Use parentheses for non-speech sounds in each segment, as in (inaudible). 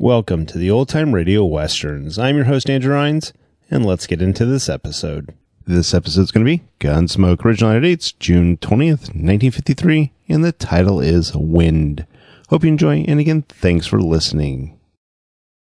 Welcome to the Old Time Radio Westerns. I'm your host, Andrew Rhynes, and let's get into this episode. This episode is going to be Gunsmoke. Original dates June 20th, 1953, and the title is Wind. Hope you enjoy, and again, thanks for listening.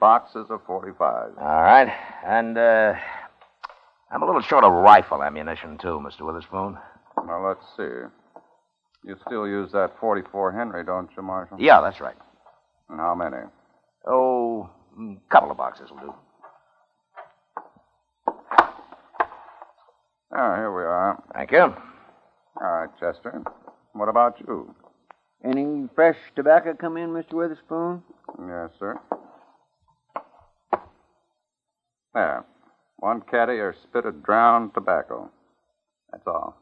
Boxes of 45. All right. And, uh, I'm a little short of rifle ammunition, too, Mr. Witherspoon. Well, let's see. You still use that 44 Henry, don't you, Marshal? Yeah, that's right. And how many? Oh, a couple of boxes will do. Ah, here we are. Thank you. All right, Chester. What about you? Any fresh tobacco come in, Mr. Witherspoon? Yes, sir. There. One caddy or spit of drowned tobacco. That's all.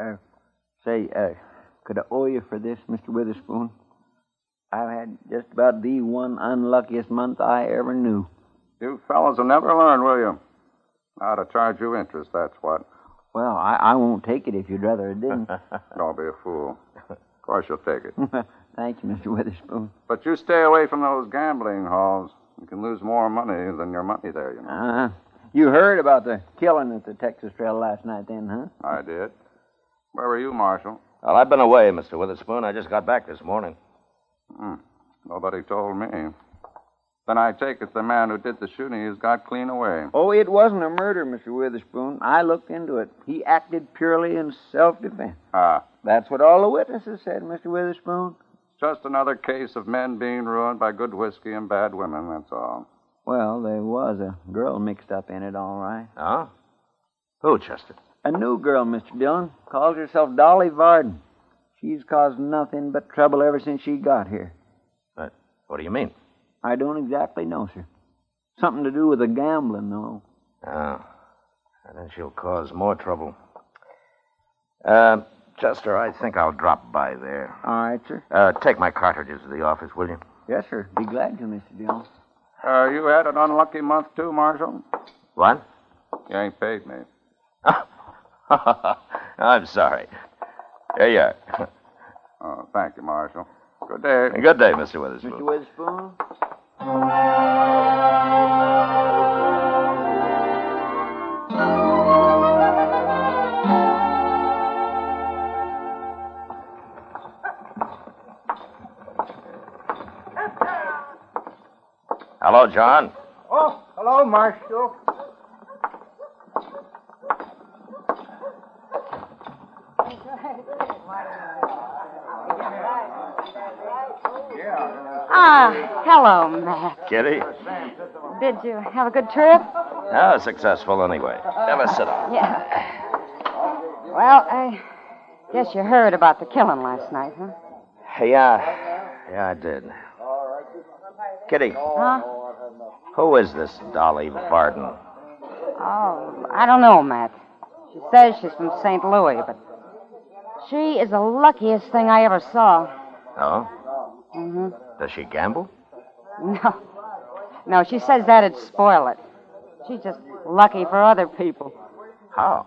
Uh, say, uh, could I owe you for this, Mr. Witherspoon? I've had just about the one unluckiest month I ever knew. You fellows will never learn, will you? How to charge you interest, that's what. Well, I, I won't take it if you'd rather it didn't. (laughs) (laughs) Don't be a fool. Of course you'll take it. (laughs) Thank you, Mr. Witherspoon. But you stay away from those gambling halls. You can lose more money than your money there, you know. Uh, you heard about the killing at the Texas Trail last night, then, huh? I did. Where were you, Marshal? Well, I've been away, Mr. Witherspoon. I just got back this morning. Hmm. Nobody told me. Then I take it the man who did the shooting has got clean away. Oh, it wasn't a murder, Mr. Witherspoon. I looked into it. He acted purely in self defense. Ah, That's what all the witnesses said, Mr. Witherspoon. Just another case of men being ruined by good whiskey and bad women, that's all. Well, there was a girl mixed up in it, all right. Huh? Who, Chester? A new girl, Mr. Dillon. Calls herself Dolly Varden. She's caused nothing but trouble ever since she got here. But what do you mean? I don't exactly know, sir. Something to do with the gambling, though. Oh. And then she'll cause more trouble. Uh, Chester, I think I'll drop by there. All right, sir. Uh, take my cartridges to the office, will you? Yes, sir. Be glad to, Mr. Dillon. Uh, you had an unlucky month, too, Marshal? What? You ain't paid me. (laughs) I'm sorry. Here you are. Oh, thank you, Marshal. Good day. Good day, Mr. Witherspoon. Mr. Witherspoon? Hello, John. Oh, hello, Marshal. Ah, hello, Matt. Kitty? Did you have a good trip? Ah, successful anyway. Now, let's sit down. Yeah. Well, I guess you heard about the killing last night, huh? Yeah. Yeah, I did. Kitty, Huh? Who is this Dolly Varden? Oh, I don't know, Matt. She says she's from St. Louis, but she is the luckiest thing I ever saw. Oh? Mm-hmm. Does she gamble? No. No, she says that'd spoil it. She's just lucky for other people. How?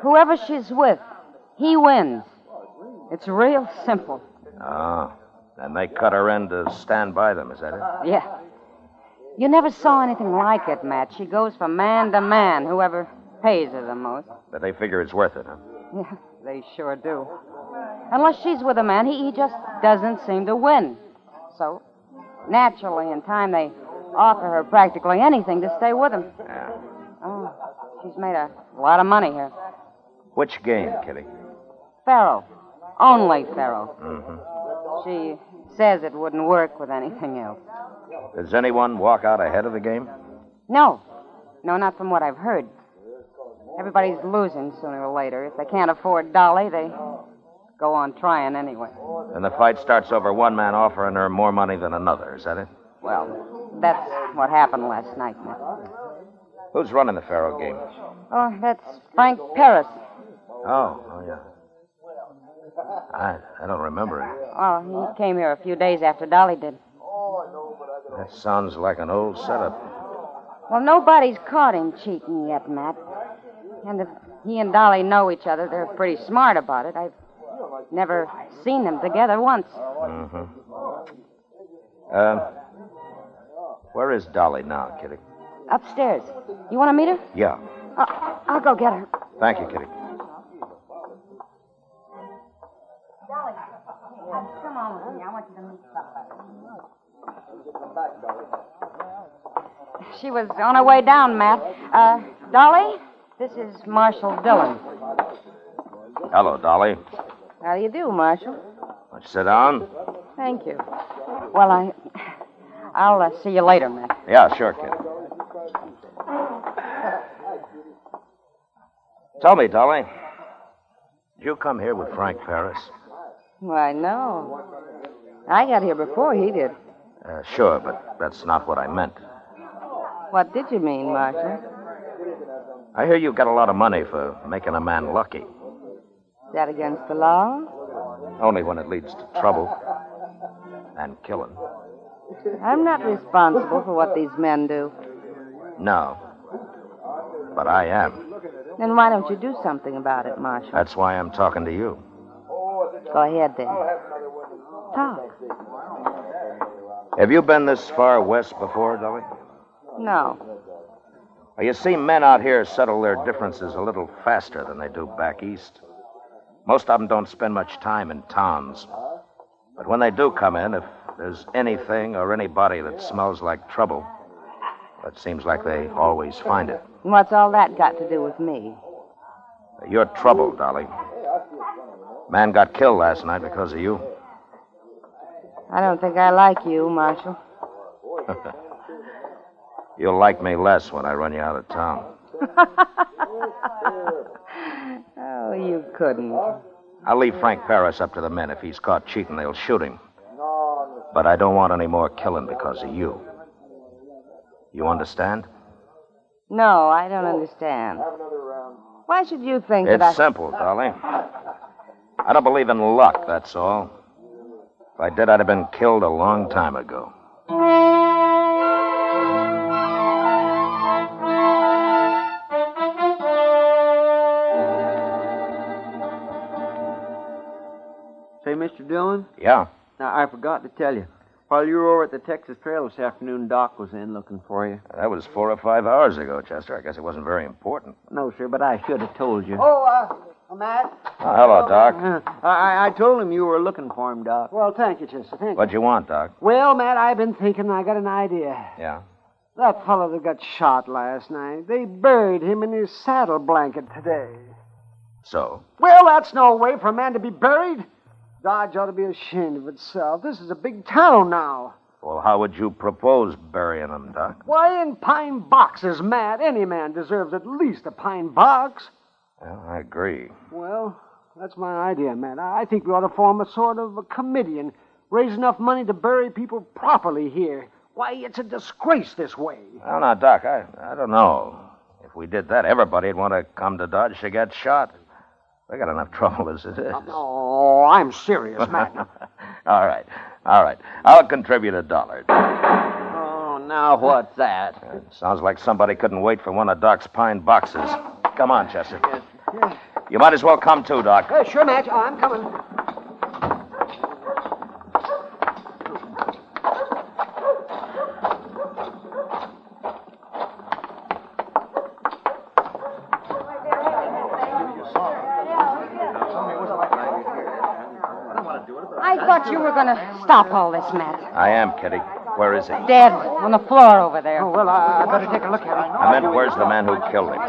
Whoever she's with, he wins. It's real simple. Oh. And they cut her in to stand by them, is that it? Yeah. You never saw anything like it, Matt. She goes from man to man, whoever pays her the most. But they figure it's worth it, huh? Yeah, they sure do. Unless she's with a man, he, he just doesn't seem to win. So, naturally, in time, they offer her practically anything to stay with him. Yeah. Oh, she's made a lot of money here. Which game, Kitty? Faro. Only Faro. Mm-hmm. She says it wouldn't work with anything else. Does anyone walk out ahead of the game? No. No, not from what I've heard. Everybody's losing sooner or later. If they can't afford Dolly, they go on trying anyway. And the fight starts over one man offering her more money than another, is that it? Well, that's what happened last night, Matt. Who's running the Faro game? Oh, that's Frank Paris. Oh, oh yeah. I I don't remember it. Well, he came here a few days after Dolly did. Oh, I know, but I. That sounds like an old setup. Well, nobody's caught him cheating yet, Matt. And if he and Dolly know each other, they're pretty smart about it. I've never seen them together once. Mm-hmm. Um, where is Dolly now, Kitty? Upstairs. You want to meet her? Yeah. Uh, I'll go get her. Thank you, Kitty. Come on with me. I want you to meet She was on her way down, Matt. Uh, Dolly, this is Marshal Dillon. Hello, Dolly. How do you do, Marshal? Want you sit down? Thank you. Well, I, I'll uh, see you later, Matt. Yeah, sure, kid. Tell me, Dolly. Did you come here with Frank Paris? Why, know. I got here before he did. Uh, sure, but that's not what I meant. What did you mean, Marshal? I hear you got a lot of money for making a man lucky. Is that against the law? Only when it leads to trouble and killing. I'm not responsible for what these men do. No. But I am. Then why don't you do something about it, Marshal? That's why I'm talking to you. Go ahead, then. Talk. Have you been this far west before, Dolly? No. Well, you see, men out here settle their differences a little faster than they do back east. Most of them don't spend much time in towns. But when they do come in, if there's anything or anybody that smells like trouble, it seems like they always find it. What's all that got to do with me? You're trouble, Dolly. Man got killed last night because of you. I don't think I like you, Marshal. (laughs) You'll like me less when I run you out of town. (laughs) Oh, you couldn't. I'll leave Frank Paris up to the men. If he's caught cheating, they'll shoot him. But I don't want any more killing because of you. You understand? No, I don't understand. Why should you think that I... It's simple, Dolly. I don't believe in luck, that's all. If I did, I'd have been killed a long time ago. Say, Mr. Dillon, Yeah. now I forgot to tell you. While you were over at the Texas Trail this afternoon, Doc was in looking for you. That was four or five hours ago, Chester. I guess it wasn't very important. No, sir, but I should have told you. Oh, uh, Matt. Oh, hello, Doc. Uh, I, I told him you were looking for him, Doc. Well, thank you, Chester. Thank you. What'd you want, Doc? Well, Matt, I've been thinking. I got an idea. Yeah. That fellow that got shot last night, they buried him in his saddle blanket today. So? Well, that's no way for a man to be buried. Dodge ought to be ashamed of itself. This is a big town now. Well, how would you propose burying him, Doc? Why, in pine boxes, Matt. Any man deserves at least a pine box. Well, I agree. Well, that's my idea, Matt. I think we ought to form a sort of a committee and raise enough money to bury people properly here. Why, it's a disgrace this way. Well, now, Doc, I, I don't know. If we did that, everybody'd want to come to Dodge to get shot. They got enough trouble as it is. Oh, no, I'm serious, Matt. (laughs) all right, all right. I'll contribute a dollar. Now what's that? Sounds like somebody couldn't wait for one of Doc's pine boxes. Come on, Chester. You might as well come too, Doc. Uh, sure, Matt. Oh, I'm coming. I thought you were going to stop all this, Matt. I am, Kitty. Where is he? Dead on the floor over there. Oh, well, I, I better take a look at him. I meant, where's the man who killed him?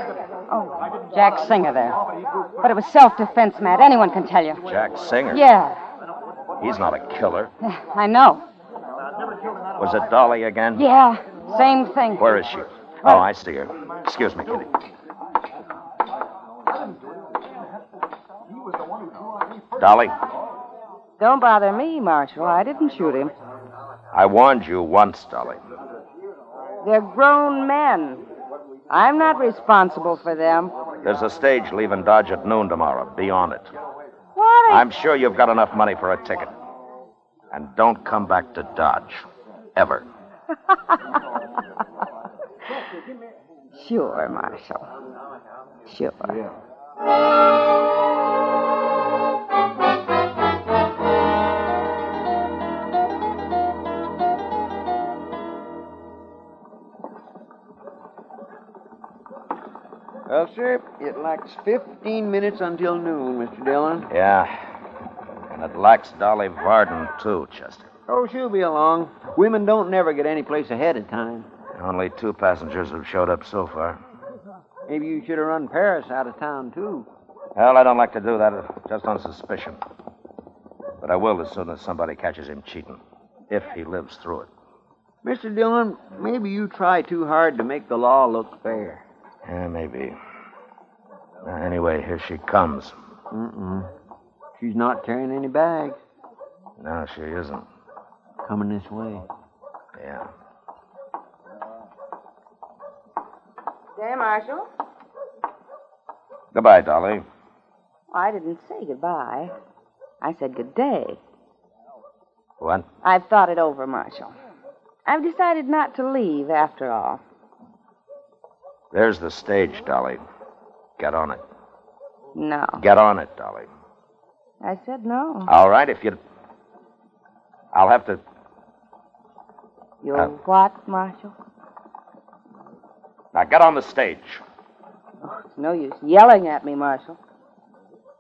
Oh, Jack Singer there. But it was self defense, Matt. Anyone can tell you. Jack Singer. Yeah, He's not a killer. (sighs) I know. Was it Dolly again? Yeah, same thing. Where is she? Oh, I see her. Excuse me, Kitty. Dolly, Don't bother me, Marshal. I didn't shoot him. I warned you once, Dolly. They're grown men. I'm not responsible for them. There's a stage leaving Dodge at noon tomorrow. Be on it. What? I'm sure you've got enough money for a ticket. And don't come back to Dodge. Ever. (laughs) Sure, Marshal. Sure. Sir, it lacks 15 minutes until noon, Mr. Dillon. Yeah. And it lacks Dolly Varden, too, Chester. Oh, she'll be along. Women don't never get any place ahead of time. Only two passengers have showed up so far. Maybe you should have run Paris out of town, too. Well, I don't like to do that just on suspicion. But I will as soon as somebody catches him cheating. If he lives through it. Mr. Dillon, maybe you try too hard to make the law look fair. Yeah, maybe. Uh, anyway, here she comes. Mm-mm. She's not carrying any bags. No, she isn't. Coming this way. Yeah. Day, Marshal. Goodbye, Dolly. I didn't say goodbye. I said good day. What? I've thought it over, Marshal. I've decided not to leave after all. There's the stage, Dolly. Get on it. No. Get on it, Dolly. I said no. All right, if you. I'll have to. You'll Uh. what, Marshal? Now get on the stage. It's no use yelling at me, Marshal.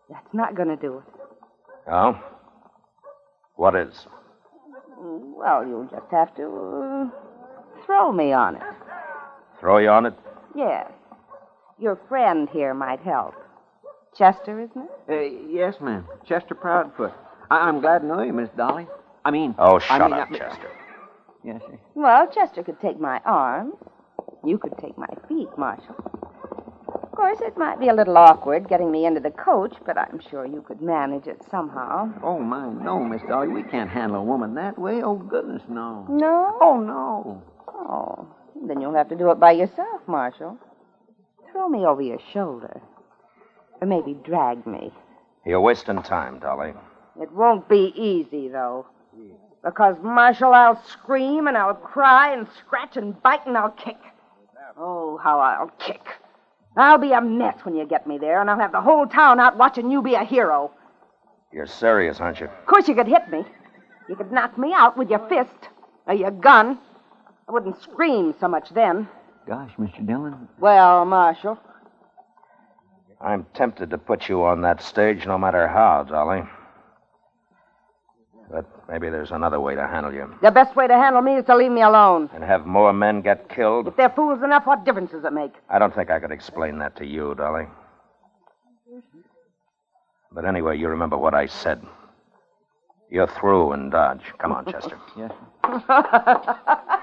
That's not going to do it. Oh? What is? Well, you'll just have to uh, throw me on it. Throw you on it? Yes. Your friend here might help. Chester, isn't it? Uh, yes, ma'am. Chester Proudfoot. I- I'm glad to know you, Miss Dolly. I mean. Oh, I shut mean, up, I- Chester. Yes, sir. Well, Chester could take my arms. You could take my feet, Marshal. Of course, it might be a little awkward getting me into the coach, but I'm sure you could manage it somehow. Oh, my, no, Miss Dolly. We can't handle a woman that way. Oh, goodness, no. No? Oh, no. Oh, then you'll have to do it by yourself, Marshal. Throw me over your shoulder. Or maybe drag me. You're wasting time, Dolly. It won't be easy, though. Because, Marshal, I'll scream and I'll cry and scratch and bite and I'll kick. Oh, how I'll kick. I'll be a mess when you get me there, and I'll have the whole town out watching you be a hero. You're serious, aren't you? Of course, you could hit me. You could knock me out with your fist or your gun. I wouldn't scream so much then. Gosh, Mr. Dillon. Well, Marshal, I'm tempted to put you on that stage no matter how, Dolly. But maybe there's another way to handle you. the best way to handle me is to leave me alone. And have more men get killed? If they're fools enough, what difference does it make? I don't think I could explain that to you, Dolly. But anyway, you remember what I said. You're through in Dodge. Come on, (laughs) Chester. Yes. (laughs)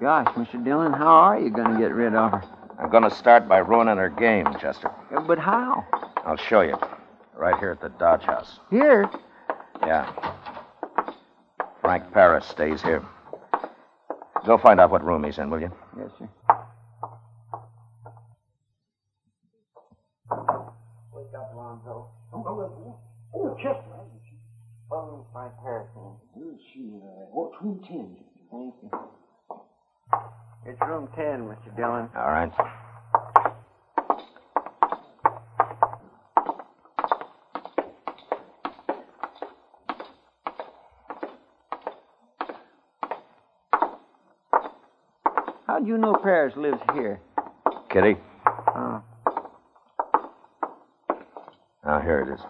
Gosh, Mr. Dillon, how are you going to get rid of her? I'm going to start by ruining her game, Chester. Uh, But how? I'll show you. Right here at the Dodge House. Here? Yeah. Frank Paris stays here. Go find out what room he's in, will you? Yes, sir. Wake up, Lonzo. Oh, oh, oh, Chester. Oh, Frank Harrison. You see, uh, what's room 10? Thank you. It's room 10, Mr. Dillon. All right. How'd you know Paris lives here? Kitty. Oh. Now, here it is.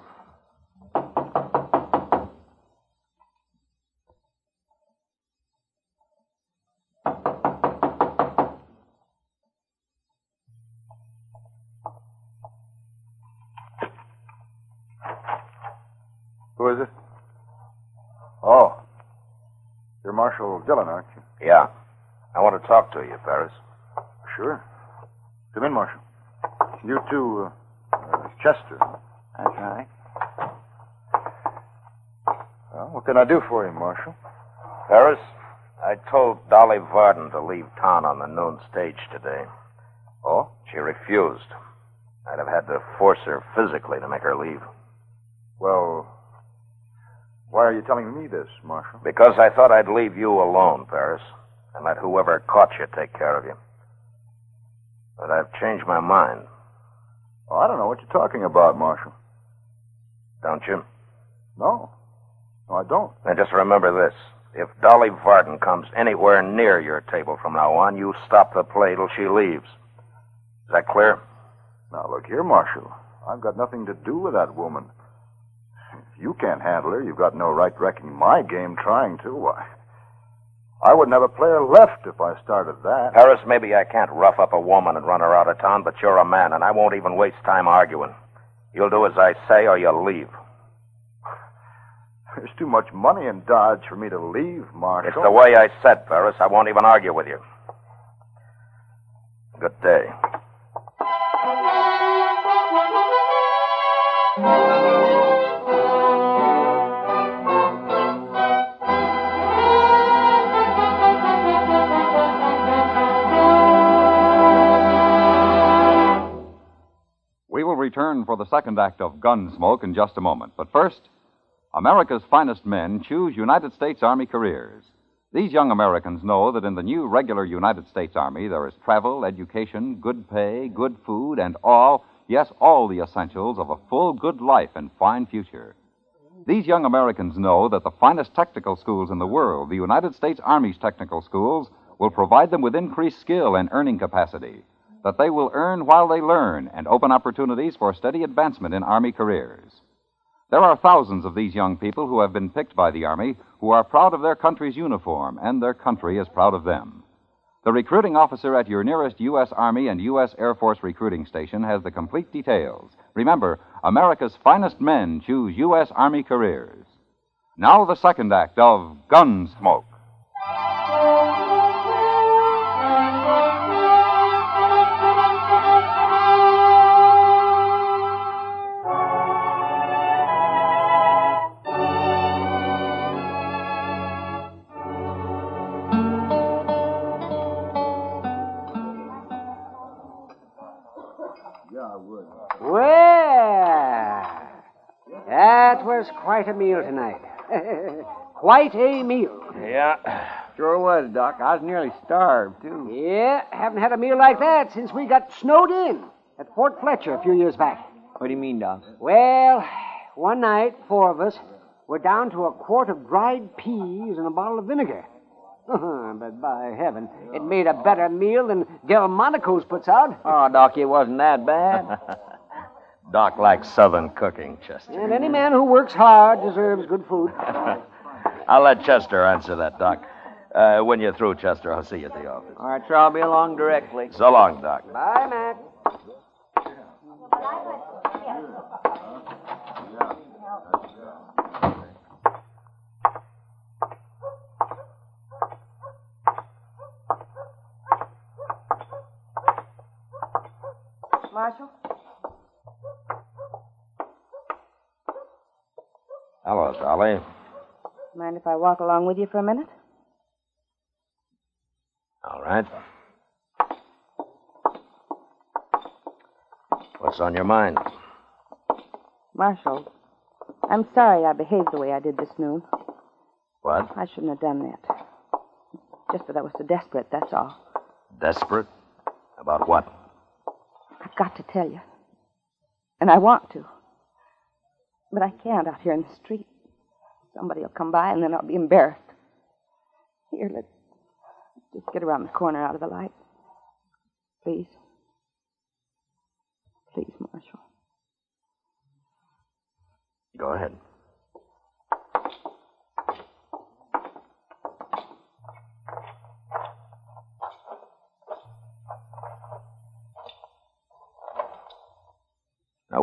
Who is it? Oh. You're Marshal Dillon, aren't you? Yeah. I want to talk to you, Paris. Sure. Come in, Marshal. You too, uh, uh, Chester. That's right. Well, what can I do for you, Marshal? Paris, I told Dolly Varden to leave town on the noon stage today. Oh? She refused. I'd have had to force her physically to make her leave. Well, why are you telling me this, Marshal? Because I thought I'd leave you alone, Paris, and let whoever caught you take care of you. But I've changed my mind, Oh, I don't know what you're talking about, Marshal. don't you? No. No, I don't. And just remember this. If Dolly Varden comes anywhere near your table from now on, you stop the play till she leaves. Is that clear? Now, look here, Marshal. I've got nothing to do with that woman. You can't handle her, you've got no right wrecking my game trying to. Why? I wouldn't have a player left if I started that. Paris, maybe I can't rough up a woman and run her out of town, but you're a man, and I won't even waste time arguing. You'll do as I say, or you'll leave. There's too much money in Dodge for me to leave, Marshal. It's the way I said, Paris. I won't even argue with you. Good day. Return for the second act of Gunsmoke in just a moment. But first, America's finest men choose United States Army careers. These young Americans know that in the new regular United States Army there is travel, education, good pay, good food, and all, yes, all the essentials of a full, good life and fine future. These young Americans know that the finest technical schools in the world, the United States Army's technical schools, will provide them with increased skill and earning capacity, that they will earn while they learn and open opportunities for steady advancement in Army careers. There are thousands of these young people who have been picked by the Army who are proud of their country's uniform, and their country is proud of them. The recruiting officer at your nearest U.S. Army and U.S. Air Force recruiting station has the complete details. Remember, America's finest men choose U.S. Army careers. Now, the second act of Gunsmoke. Well, that was quite a meal tonight. (laughs) quite a meal. Yeah, sure was, Doc. I was nearly starved, too. Yeah, haven't had a meal like that since we got snowed in at Fort Fletcher a few years back. What do you mean, Doc? Well, one night, four of us were down to a quart of dried peas and a bottle of vinegar. (laughs) but by heaven, it made a better meal than Delmonico's puts out. (laughs) Oh, Doc, it wasn't that bad. (laughs) Doc likes Southern cooking, Chester. And any man who works hard deserves good food. I'll let Chester answer that, Doc. Uh, when you're through, Chester, I'll see you at the office. All right, sure, I'll be along directly. So long, Doc. Bye, Matt. Marshal? Hello, Dolly. Mind if I walk along with you for a minute? All right. What's on your mind? Marshal, I'm sorry I behaved the way I did this noon. What? I shouldn't have done that. Just that I was so desperate, that's all. Desperate? About what? Got to tell you. And I want to. But I can't out here in the street. Somebody will come by and then I'll be embarrassed. Here, let's just get around the corner out of the light. Please. Please, Marshal. Go ahead.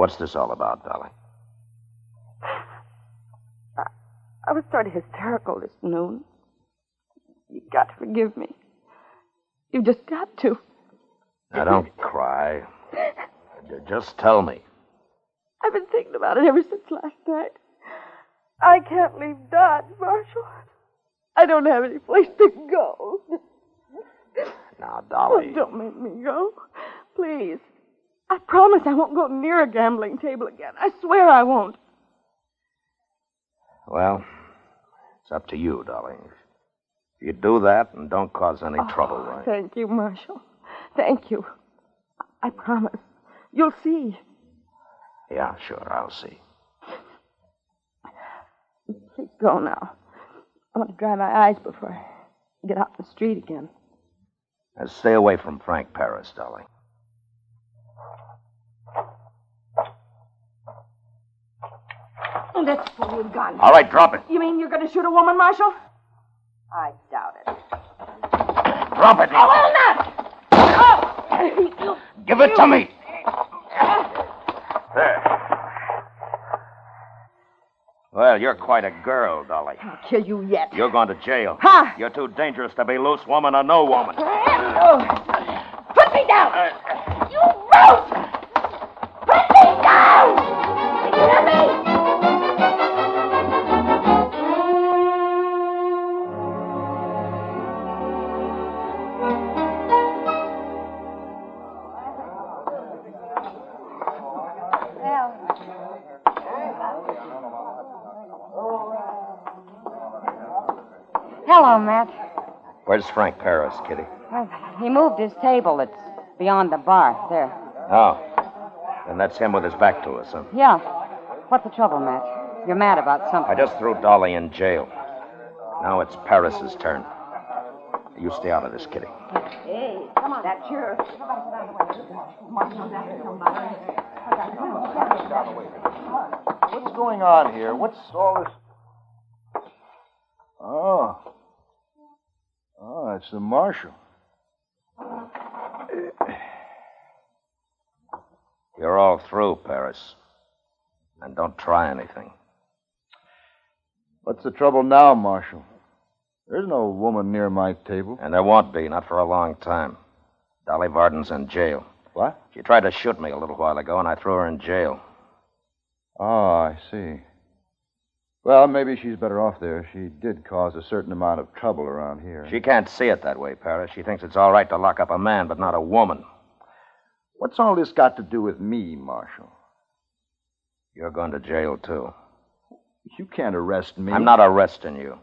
What's this all about, Dolly? I was sort of hysterical this noon. You've got to forgive me. You've just got to. Now, don't cry. Just tell me. I've been thinking about it ever since last night. I can't leave Dodge, Marshal. I don't have any place to go. Now, Oh, Dolly. don't make me go. Please. I promise I won't go near a gambling table again. I swear I won't. Well, it's up to you, darling. If you do that and don't cause any oh, trouble, right? Thank you, Marshal. Thank you. I promise. You'll see. Yeah, sure, I'll see. Please go now. I want to dry my eyes before I get out in the street again. Now, stay away from Frank Paris, Dolly. Oh, that's for your gun. All right, drop it. You mean you're going to shoot a woman, Marshal? I doubt it. Drop it. I will not! Oh! Give it to me. There. Well, you're quite a girl, Dolly. I'll kill you yet. You're going to jail. Ha! You're too dangerous to be loose woman or no woman. Oh. Put me down! You Where's Frank Paris, Kitty? Well, he moved his table. It's beyond the bar. There. Oh. And that's him with his back to us, huh? Yeah. What's the trouble, Matt? You're mad about something. I just threw Dolly in jail. Now it's Paris's turn. You stay out of this, Kitty. Hey, come on. That's yours. What's going on here? What's all this? Oh. Oh, it's the marshal. You're all through, Paris. And don't try anything. What's the trouble now, Marshal? There's no woman near my table. And there won't be, not for a long time. Dolly Varden's in jail. What? She tried to shoot me a little while ago, and I threw her in jail. Oh, I see. Well, maybe she's better off there. She did cause a certain amount of trouble around here. She can't see it that way, Paris. She thinks it's all right to lock up a man, but not a woman. What's all this got to do with me, Marshal? You're going to jail, too. You can't arrest me. I'm not arresting you.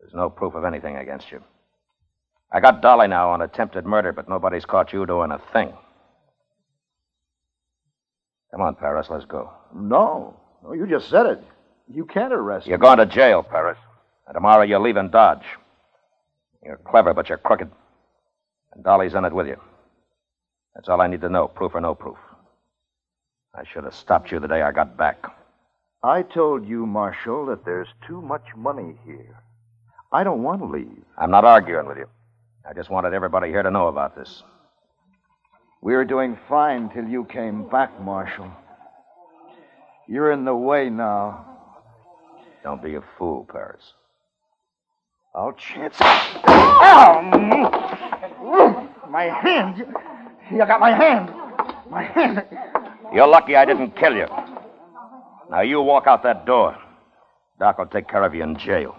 There's no proof of anything against you. I got Dolly now on attempted murder, but nobody's caught you doing a thing. Come on, Paris, let's go. No. No, you just said it. You can't arrest You're me. going to jail, Paris. And tomorrow you're leaving Dodge. You're clever, but you're crooked. And Dolly's in it with you. That's all I need to know, proof or no proof. I should have stopped you the day I got back. I told you, Marshal, that there's too much money here. I don't want to leave. I'm not arguing with you. I just wanted everybody here to know about this. We were doing fine till you came back, Marshal. You're in the way now. Don't be a fool, Paris. I'll chance. Ow! Um, my hand! You got my hand! My hand! You're lucky I didn't kill you. Now you walk out that door. Doc will take care of you in jail.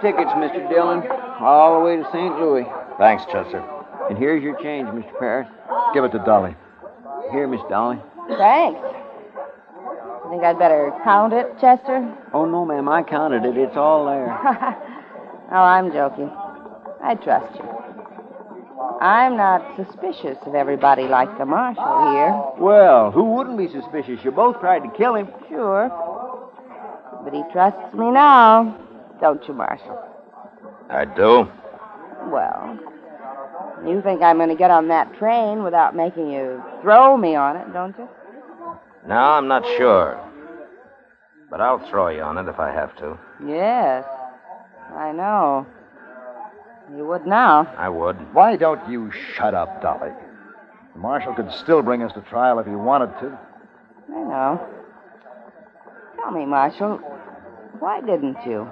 Here's their tickets, Mr. Dillon, all the way to St. Louis. Thanks, Chester. And here's your change, Mr. Paris. Give it to Dolly. Here, Miss Dolly. Thanks. You think I'd better count it, Chester? Oh, no, ma'am, I counted it. It's all there. (laughs) oh, I'm joking. I trust you. I'm not suspicious of everybody like the marshal here. Well, who wouldn't be suspicious? You both tried to kill him. Sure. But he trusts me now, don't you, Marshal? I do. Well, you think I'm going to get on that train without making you throw me on it, don't you? No, I'm not sure. But I'll throw you on it if I have to. Yes, I know. You would now. I would. Why don't you shut up, Dolly? The marshal could still bring us to trial if he wanted to. I know. Tell me, Marshal, why didn't you?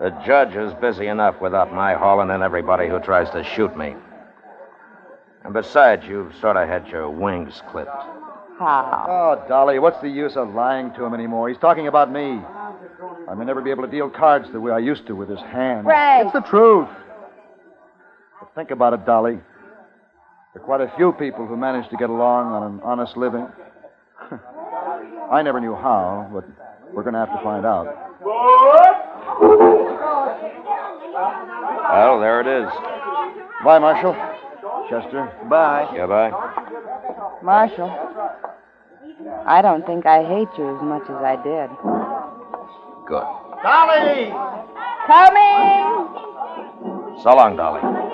The judge is busy enough without my hauling in everybody who tries to shoot me. And besides, you've sort of had your wings clipped. How? Oh, Dolly, what's the use of lying to him anymore? He's talking about me. I may never be able to deal cards the way I used to with his hand. Frank! It's the truth. But think about it, Dolly. There are quite a few people who manage to get along on an honest living. (laughs) I never knew how, but we're going to have to find out. Well, there it is. Bye, Marshal. Chester. Bye. Yeah, bye. Marshal, I don't think I hate you as much as I did. Good. Dolly! Coming! So long, Dolly.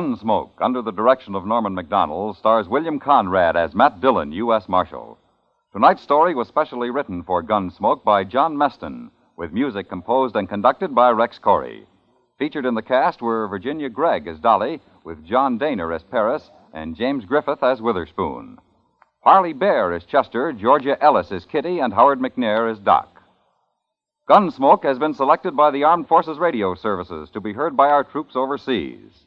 Gunsmoke, under the direction of Norman Macdonnell, stars William Conrad as Matt Dillon, U.S. Marshal. Tonight's story was specially written for Gunsmoke by John Meston, with music composed and conducted by Rex Koury. Featured in the cast were Virginia Gregg as Dolly, with John Dehner as Paris, and James Griffith as Witherspoon. Parley Baer as Chester, Georgia Ellis as Kitty, and Howard McNear as Doc. Gunsmoke has been selected by the Armed Forces Radio Services to be heard by our troops overseas.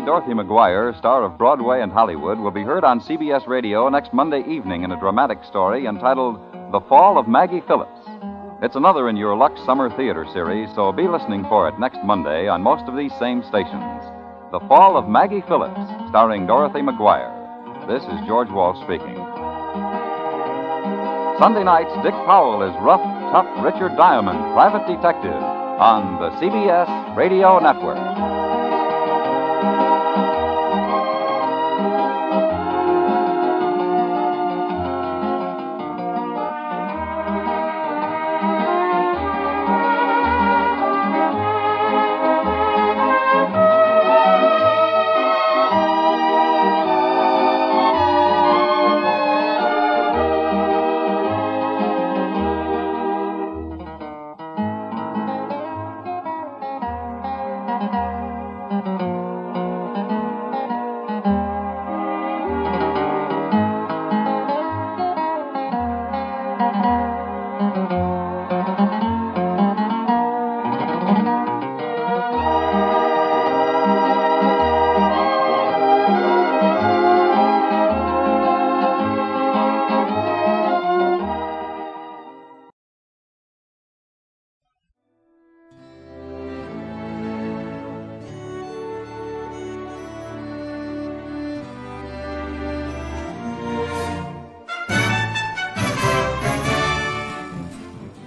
Dorothy McGuire, star of Broadway and Hollywood, will be heard on CBS Radio next Monday evening in a dramatic story entitled The Fall of Maggie Phillips. It's another in your Lux Summer Theater series, so be listening for it next Monday on most of these same stations. The Fall of Maggie Phillips, starring Dorothy McGuire. This is George Walsh speaking. Sunday nights, Dick Powell is rough, tough Richard Diamond, private detective, on the CBS Radio Network.